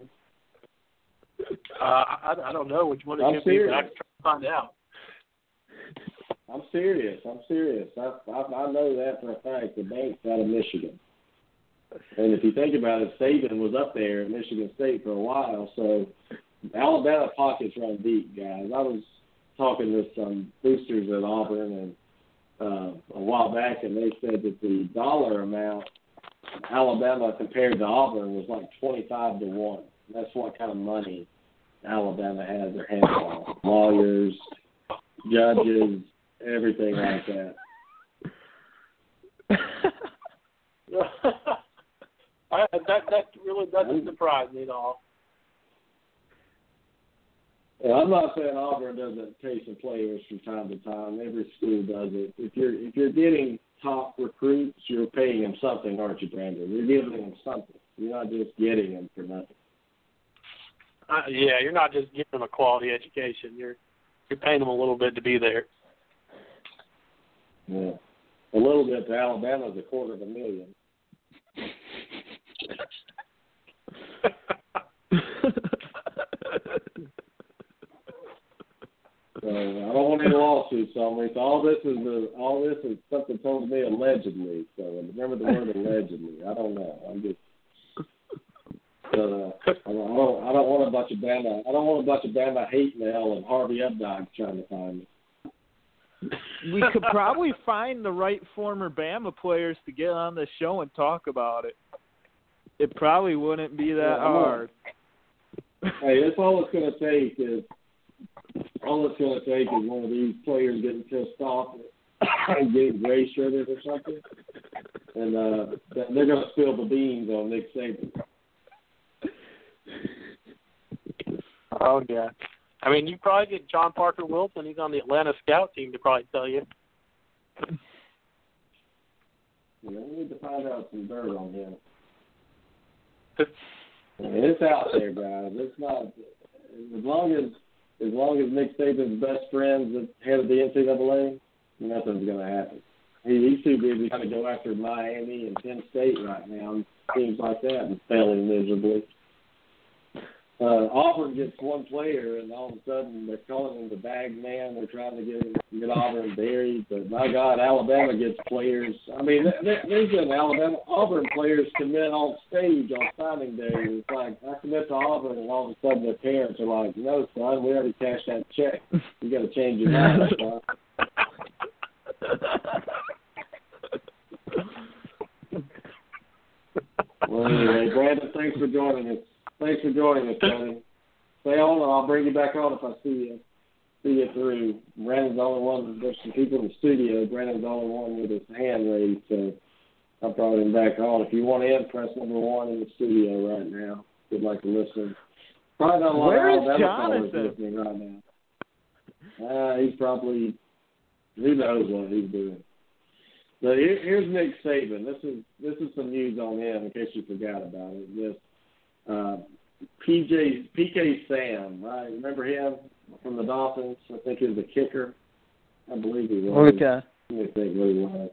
Uh, I, I don't know which one it I'm could serious. be, but I can try to find out. I'm serious. I'm serious. I, I I know that for a fact. The bank's out of Michigan. And if you think about it, Saban was up there at Michigan State for a while, so Alabama pockets run deep, guys. I was talking with some boosters at Auburn and uh, a while back, and they said that the dollar amount Alabama compared to Auburn was like twenty-five to one. That's what kind of money Alabama has their hands on. Lawyers, judges, everything like that. I, that that really doesn't surprise me at all. Yeah, I'm not saying Auburn doesn't pay some players from time to time. Every school does it. If you're if you're getting top recruits, you're paying them something, aren't you, Brandon? You're giving them something. You're not just getting them for nothing. Uh, yeah, you're not just giving them a quality education. You're you're paying them a little bit to be there. Yeah. A little bit to Alabama's a quarter of a million. So I don't want any lawsuits on me. So all this is a, all this is something told me allegedly. So remember the word allegedly. I don't know. I'm just. Uh, I don't. I don't, I don't want a bunch of Bama. I don't want a bunch of Bama hate mail and Harvey Updike trying to find me. we could probably find the right former Bama players to get on the show and talk about it. It probably wouldn't be that Yeah, hard. Hey, that's all it's going to take is all it's going to take is one of these players getting pissed off and getting gray shirted or something, and uh, they're going to spill the beans on Nick Saban. Oh yeah. I mean, you probably get John Parker Wilson. He's on the Atlanta scout team to probably tell you. Know, we need to find out some dirt on him. I mean, it's out there, guys. It's not as long as as long as Nick Saban's best friend's the head of the NCAA, nothing's going to happen. He, he's too busy trying to go after Miami and Penn State right now, and teams like that, and failing miserably. Uh, Auburn gets one player, and all of a sudden they're calling him the bag man. They're trying to get get Auburn buried, but my God, Alabama gets players. I mean, there, there- there's Alabama Auburn players commit on stage on signing day. It's like I commit to Auburn, and all of a sudden their parents are like, "No, son, we already cashed that check. You got to change your mind, son." Well, anyway, Brandon, thanks for joining us. Thanks for joining us, Tony. Stay on, and I'll bring you back on if I see you. See you through. Brandon's the only one. There's some people in the studio. Brandon's the only one with his hand raised, so I brought him back on. If you want in, press number one in the studio right now. If you'd like to listen. Probably not a lot Where of Alabama listening right now. Uh, he's probably who knows what he's doing. But here, here's Nick Saban. This is this is some news on him in case you forgot about it. This uh, PJ PK Sam, right? Remember him from the Dolphins? I think he was a kicker. I believe he was. Okay. Me think he was.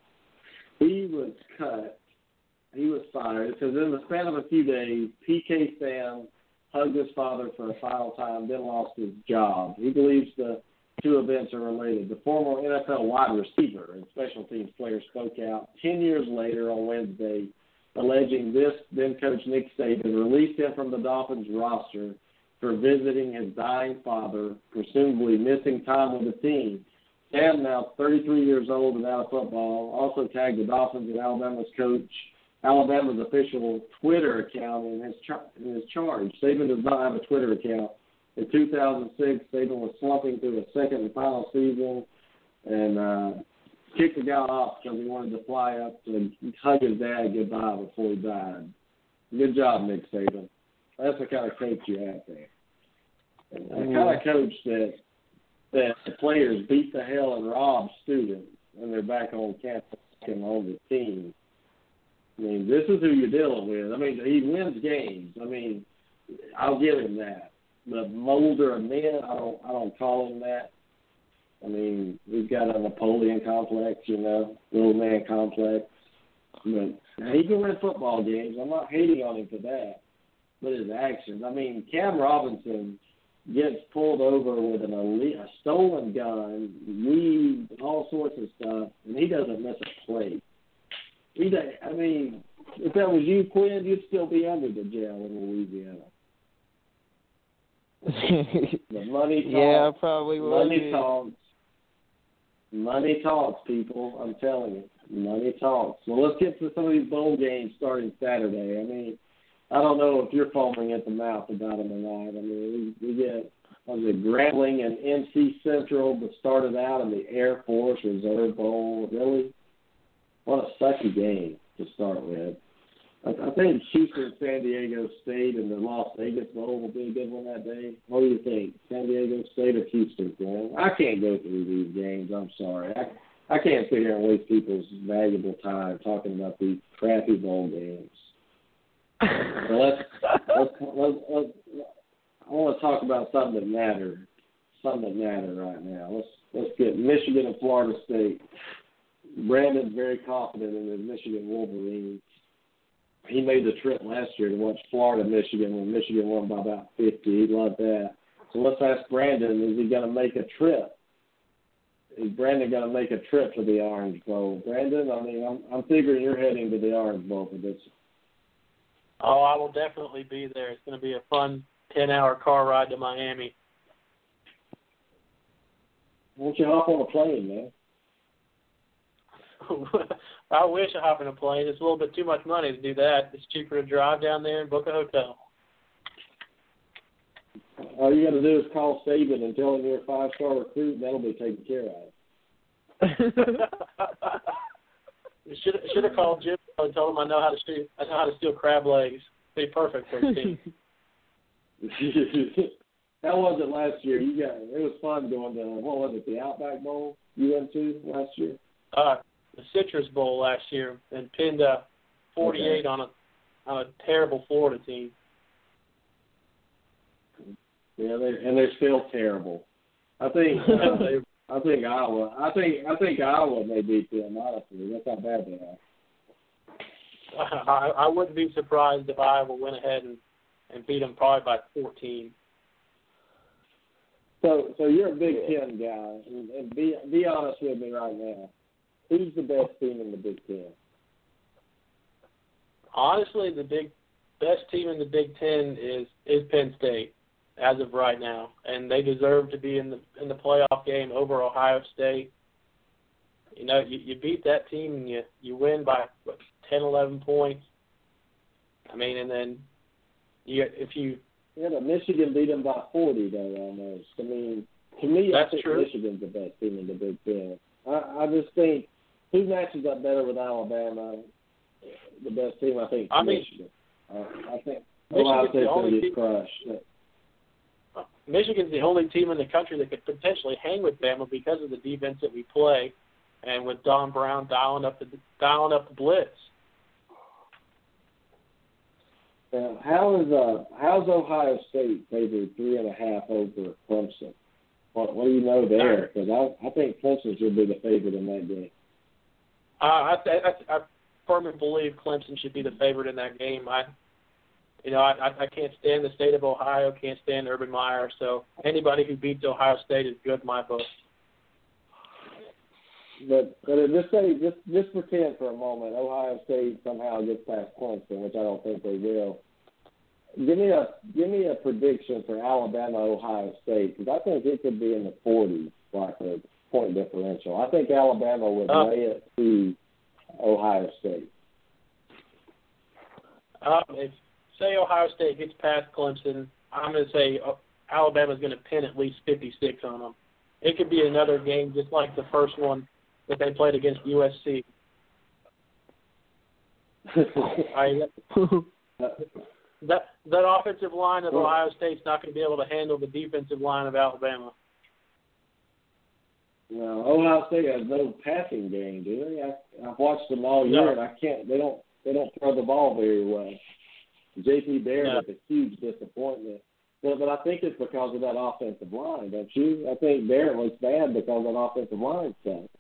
He was cut. He was fired because in the span of a few days, PK Sam hugged his father for a final time, then lost his job. He believes the two events are related. The former NFL wide receiver and special teams player spoke out 10 years later on Wednesday, alleging this then coach Nick Saban released him from the Dolphins roster for visiting his dying father, presumably missing time with the team. Sam, now 33 years old and out of football, also tagged the Dolphins and Alabama's coach, Alabama's official Twitter account in his, char- in his charge. Saban does not have a Twitter account. In 2006, Saban was slumping through a second and final season and uh, kicked the guy off because he wanted to fly up to hug his dad goodbye before he died. Good job, Nick Saban. That's the kind of coach you have there. The mm-hmm. kind of coach that that the players beat the hell and rob students when they're back on campus and on the team. I mean, this is who you're dealing with. I mean, he wins games. I mean, I'll give him that. The molder of men, I don't, I don't call him that. I mean, we've got a Napoleon complex, you know, little man complex. But he can win football games. I'm not hating on him for that. But his actions, I mean, Cam Robinson gets pulled over with an elite, a stolen gun, weed, all sorts of stuff, and he doesn't miss a play. He, I mean, if that was you, Quinn, you'd still be under the jail in Louisiana. The money talks. yeah, I probably would. Money be. talks. Money talks, people. I'm telling you, money talks. Well, let's get to some of these bowl games starting Saturday. I mean, I don't know if you're foaming at the mouth about them or not. I mean, we, we get was it Grambling and NC Central, but started out in the Air Force Reserve Bowl. Really, what a sucky game to start with. I, I think Houston, San Diego State, and the Las Vegas Bowl will be a good one that day. What do you think, San Diego State or Houston? Man? I can't go through these games. I'm sorry. I I can't sit here and waste people's valuable time talking about these crappy bowl games. So let's, let's, let's, let's, I want to talk about something that matters. Something that matters right now. Let's let's get Michigan and Florida State. Brandon's very confident in the Michigan Wolverines. He made the trip last year to watch Florida Michigan when Michigan won by about fifty. He loved that. So let's ask Brandon: Is he going to make a trip? Is Brandon going to make a trip to the Orange Bowl? Brandon, I mean, I'm I'm figuring you're heading to the Orange Bowl for this Oh, I will definitely be there. It's going to be a fun ten-hour car ride to Miami. Why don't you hop on a plane, man? I wish I hop in a plane. It's a little bit too much money to do that. It's cheaper to drive down there and book a hotel. All you got to do is call Saban and tell him you're a five star recruit, and that'll be taken care of. should should have called Jim and told him I know how to steal I know how to steal crab legs. Be perfect for his team. How was it last year? You got it was fun going to what was it, the Outback Bowl you went to last year? Uh, the Citrus Bowl last year and pinned uh, 48 Okay. on a on a terrible Florida team. Yeah, they and they're still terrible. I think uh, I think Iowa I think I think Iowa may beat them, honestly. That's how bad they are. I, I wouldn't be surprised if Iowa went ahead and, and beat them probably by 14. So so you're a Big Ten guy and, and be be honest with me right now. Who's the best team in the Big Ten? Honestly, the big best team in the Big Ten is is Penn State as of right now, and they deserve to be in the in the playoff game over Ohio State. You know, you, you beat that team and you you win by what, 10, 11 points. I mean, and then You if you yeah, but Michigan beat them by forty though almost. I mean, to me, That's I think true. Michigan's the best team in the Big Ten. I, I just think who matches up better with Alabama? The best team, I think, I mean- Michigan. I, I think Ohio State's going to get crushed. Michigan's the only team in the country that could potentially hang with Bama because of the defense that we play, and with Don Brown dialing up the dialing up the blitz. Now, how is uh how's Ohio State favored three and a half over Clemson? What what do you know there? Because I I think Clemson should be the favorite in that game. Uh, I, I, I firmly believe Clemson should be the favorite in that game. I, you know, I, I can't stand the state of Ohio, can't stand Urban Meyer. So anybody who beats Ohio State is good in my book. But but just say just just pretend for a moment Ohio State somehow gets past Clemson, which I don't think they will. Give me a give me a prediction for Alabama Ohio State because I think it could be in the 40s, like a point differential. I think Alabama would Oh. lay it to Ohio State. Um, if say Ohio State gets past Clemson, I'm going to say uh, Alabama's going to pin at least 56 on them. It could be another game just like the first one that they played against USC. I that that offensive line of Ohio State's not going to be able to handle the defensive line of Alabama. No, Ohio State has no passing game, do they? I, I've watched them all year, No. and I can't. They don't. They don't throw the ball very well. J.T. Barrett No. is a huge disappointment. But, but I think it's because of that offensive line, don't you? I think Barrett looks bad because of that offensive line stuff.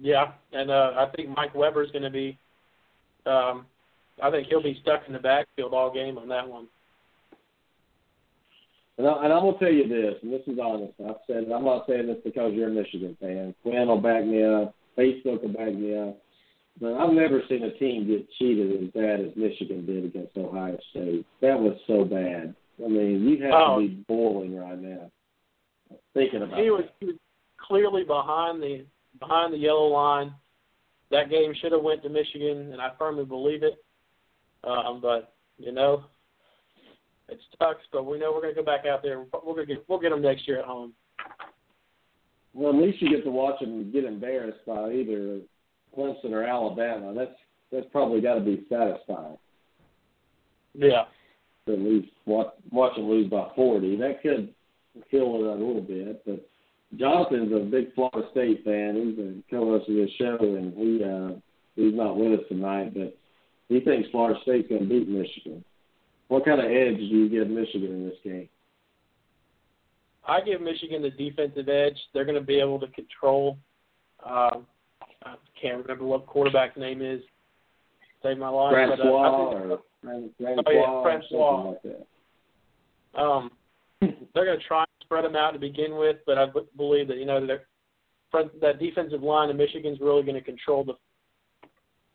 Yeah, and uh, I think Mike Weber's going to be. Um, I think he'll be stuck in the backfield all game on that one. And, I, and I'm gonna tell you this, and this is honest. I've said it. I'm not saying this because you're a Michigan fan. Quinn will back me up. Facebook will back me up. But I've never seen a team get cheated as bad as Michigan did against Ohio State. That was so bad. I mean, you have Oh. to be boiling right now thinking about He was, that. he was clearly behind the behind the yellow line. That game should have went to Michigan, and I firmly believe it. Um, but you know, it sucks. But we know we're going to go back out there. We're going to get we'll get them next year at home. Well, at least you get to watch them get embarrassed by either Clemson or Alabama. That's that's probably got to be satisfying. Yeah. to at least watch watch them lose by forty. That could kill it a little bit. But Jonathan's a big Florida State fan. He's a co-host of this show, and he uh, he's not with us tonight, but he thinks Florida State's going to beat Michigan. What kind of edge do you give Michigan in this game? I give Michigan the defensive edge. They're going to be able to control. Um, I can't remember what quarterback's name is. Save my life. but, uh, Francois or Fran- Francois, Oh, yeah, Francois. like that. um, they're going to try and spread them out to begin with, but I b- believe that you know that front- that defensive line of Michigan's really going to control the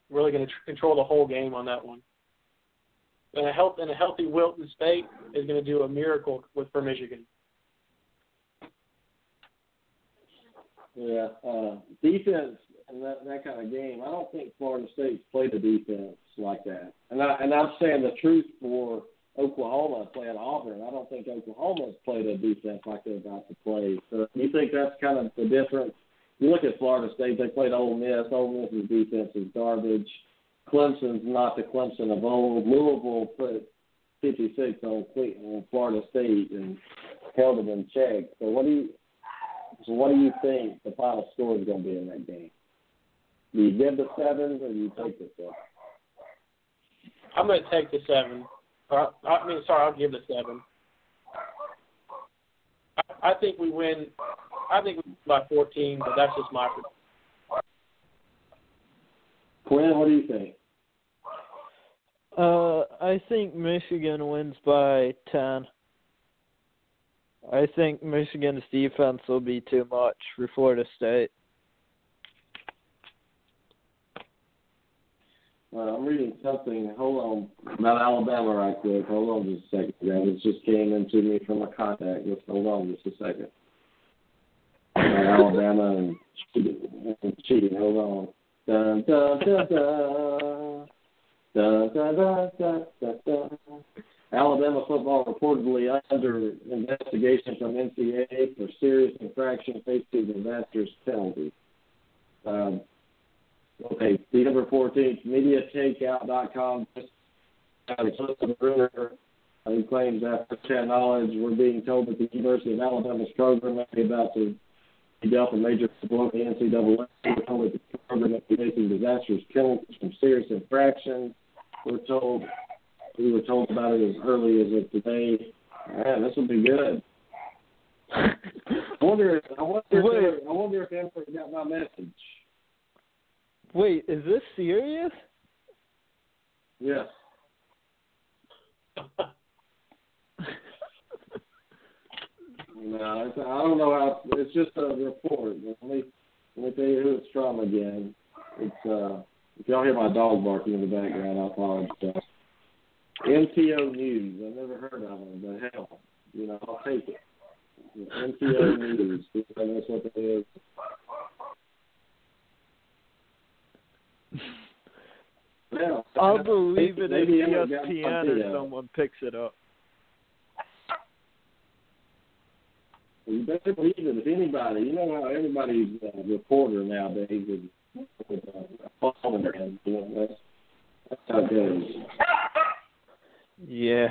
really going to tr- control the whole game on that one. And a health and a healthy Wilton Speight is going to do a miracle with for Michigan. Yeah, uh, defense and that that kind of game. I don't think Florida State's played a defense like that. And I and I'm saying the truth for Oklahoma playing Auburn. I don't think Oklahoma's played a defense like they're about to play. So you think that's kind of the difference? You look at Florida State. They played Ole Miss. Ole Miss's defense is garbage. Clemson's not the Clemson of old. Louisville put 56 on on Florida State and held them in check. So what do you? So what do you think the final score is going to be in that game? Do you give the seven or do you take the seven? I'm going to take the seven. Or, I mean, sorry, I'll give the seven. I, I think we win. I think we win by 14, but that's just my prediction. Quinn, what do you think? Uh, I think Michigan wins by 10. I think Michigan's defense will be too much for Florida State. Uh, I'm reading something. Hold on about Alabama right quick. Hold on just a second, guys. It just came into me from a contact. Just hold on just a second. About Alabama and cheating. And cheating. Hold on. Da, da, da. Alabama football reportedly under investigation from NCAA for serious infraction facing disastrous penalty. Um, okay, December 14th, MediaTakeout.com just rumor who claims after that knowledge we're being told that the University of Alabama's program may be about to dealt a major blow to NCAA. We're the program be facing disastrous penalties from serious infractions. We're told we were told about it as early as today. Man, this will be good. I wonder. I wonder. If, I wonder if Emperor got my message. Wait, is this serious? Yes. no, it's, I don't know how. It's just a report. Let me let me tell you who it's from again. It's uh. If y'all hear my dog barking in the background, I apologize. MTO News. I've never heard of them, but hell, you know, I'll take it. MTO News. That's what it is. Yeah, I'll believe it if maybe Emma got ESPN or someone picks it up. You better believe it. If anybody, you know how everybody's a reporter nowadays is with uh, a phone in their hand. You know, that's, that's how it goes. Yeah.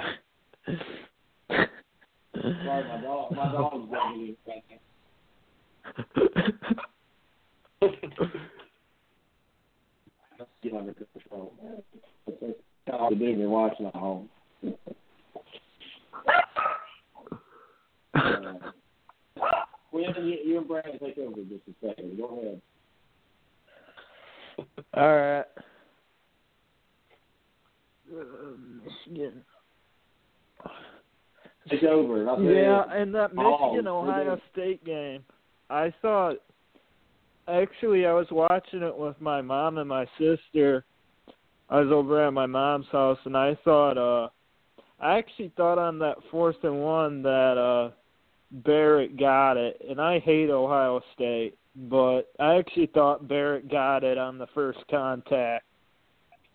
Sorry, my dog, my dog's barking right now. Get under control. That's that's kind of hard to do when you're watching at home. Uh, Quinn, you, you and Brad take over just a second. Go ahead. All right. Uh, Michigan. Take over. Yeah, and that Oh, Michigan we're Ohio State game, I thought. Actually, I was watching it with my mom and my sister. I was over at my mom's house, and I thought. uh I actually thought on that fourth and one that uh Barrett got it, and I hate Ohio State, but I actually thought Barrett got it on the first contact.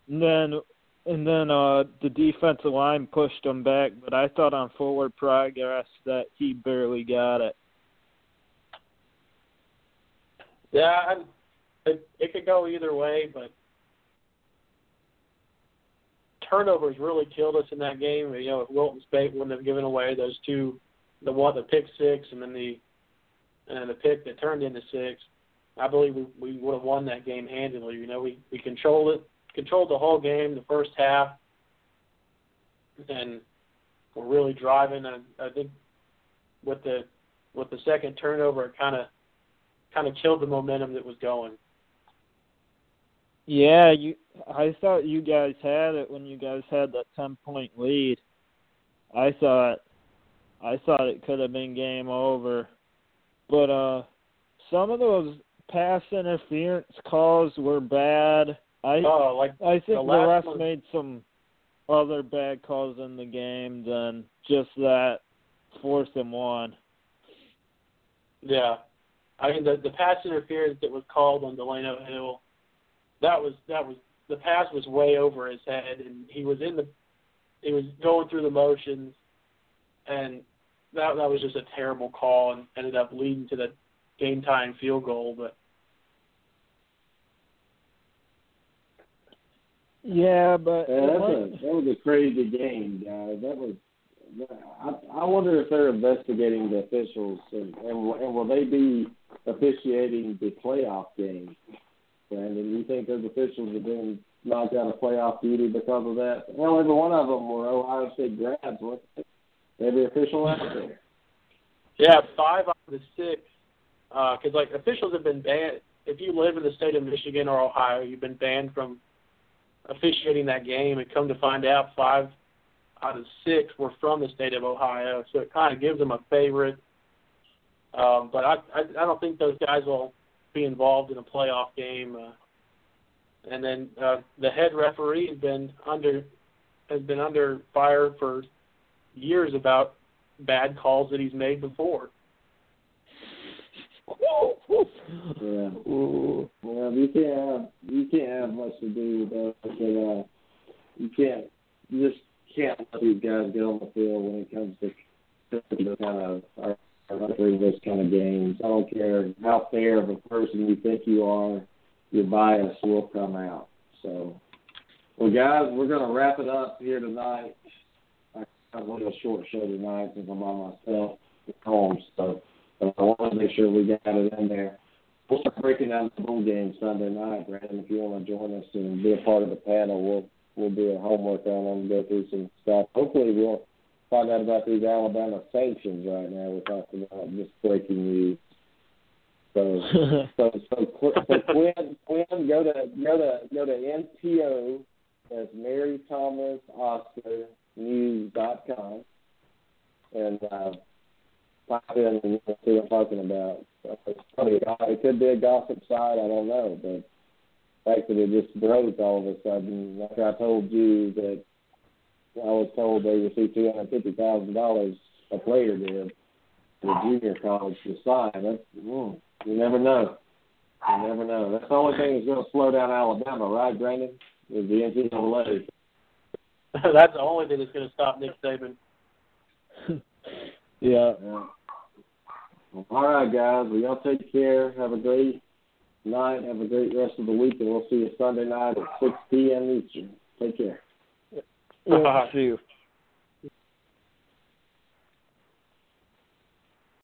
And then and then uh the defensive line pushed him back, but I thought on forward progress that he barely got it. Yeah, I'm, it it could go either way, but turnovers really killed us in that game. You know, if Wilton Speight wouldn't have given away those two, the one the pick six and then the and the pick that turned into six, I believe we we would have won that game handily. You know, we we controlled it, controlled the whole game, the first half, and we're really driving. And I think with the with the second turnover, it kind of kind of killed the momentum that was going. Yeah, you I thought you guys had it when you guys had that 10 point lead. I thought I thought it could have been game over. But uh some of those pass interference calls were bad. I Oh, like I think the the, one- made some other bad calls in the game than just that fourth and one. yeah, I mean the the pass interference that was called on Delano Hill, that was that was the pass was way over his head, and he was in the he was going through the motions, and that that was just a terrible call, and ended up leading to the game time field goal. But Yeah, but Yeah, that's might- a, that was a crazy game, guys. That was. I, I wonder if they're investigating the officials and, and will- and will they be officiating the playoff game? Brandon, you think those officials have been knocked out of playoff duty because of that? Well, every one of them were Ohio State grads, weren't they? Every official out there. yeah, five out of the six, because like officials have been banned. If you live in the state of Michigan or Ohio, you've been banned from officiating that game. And come to find out, five out of six were from the state of Ohio, so it kind of gives them a favorite. Um, but I, I I don't think those guys will be involved in a playoff game. Uh, and then uh, the head referee has been under has been under fire for years about bad calls that he's made before. yeah. Ooh. Well, you can't have you can't have much to do with that. But, uh, you can't you just can't let these guys get on the field when it comes to those kind of or, or those kind of games. I don't care how fair of a person you think you are, your bias will come out. So, well, guys, we're gonna wrap it up here tonight. A little short show tonight since I'm by myself at home, so but I want to make sure we got it in there. We'll start breaking down the bowl game Sunday night, Brandon. If you want to join us and be a part of the panel, we'll we'll do a homework on them and go through some stuff. Hopefully, we'll find out about these Alabama sanctions right now. We're talking about just breaking news. So, so, so, so Quinn, Quinn, go to go to go to MTO. That's Mary Thomas Oscar News dot com, and uh, pop in and see what I'm talking about. It's funny. It could be a gossip side. I don't know, but the fact that it just broke all of a sudden, like I told you that I was told they received two hundred fifty thousand dollars a player did for junior college to sign. That's mm, you never know. You never know. That's the only thing that's going to slow down Alabama, right, Brandon? Is the NCAA. that's the only thing that's going to stop Nick Saban. yeah. yeah. Well, all right, guys. Well, y'all take care. Have a great night. Have a great rest of the week, and we'll see you Sunday night at 6 p.m. Eastern. Take care. Yeah, see you.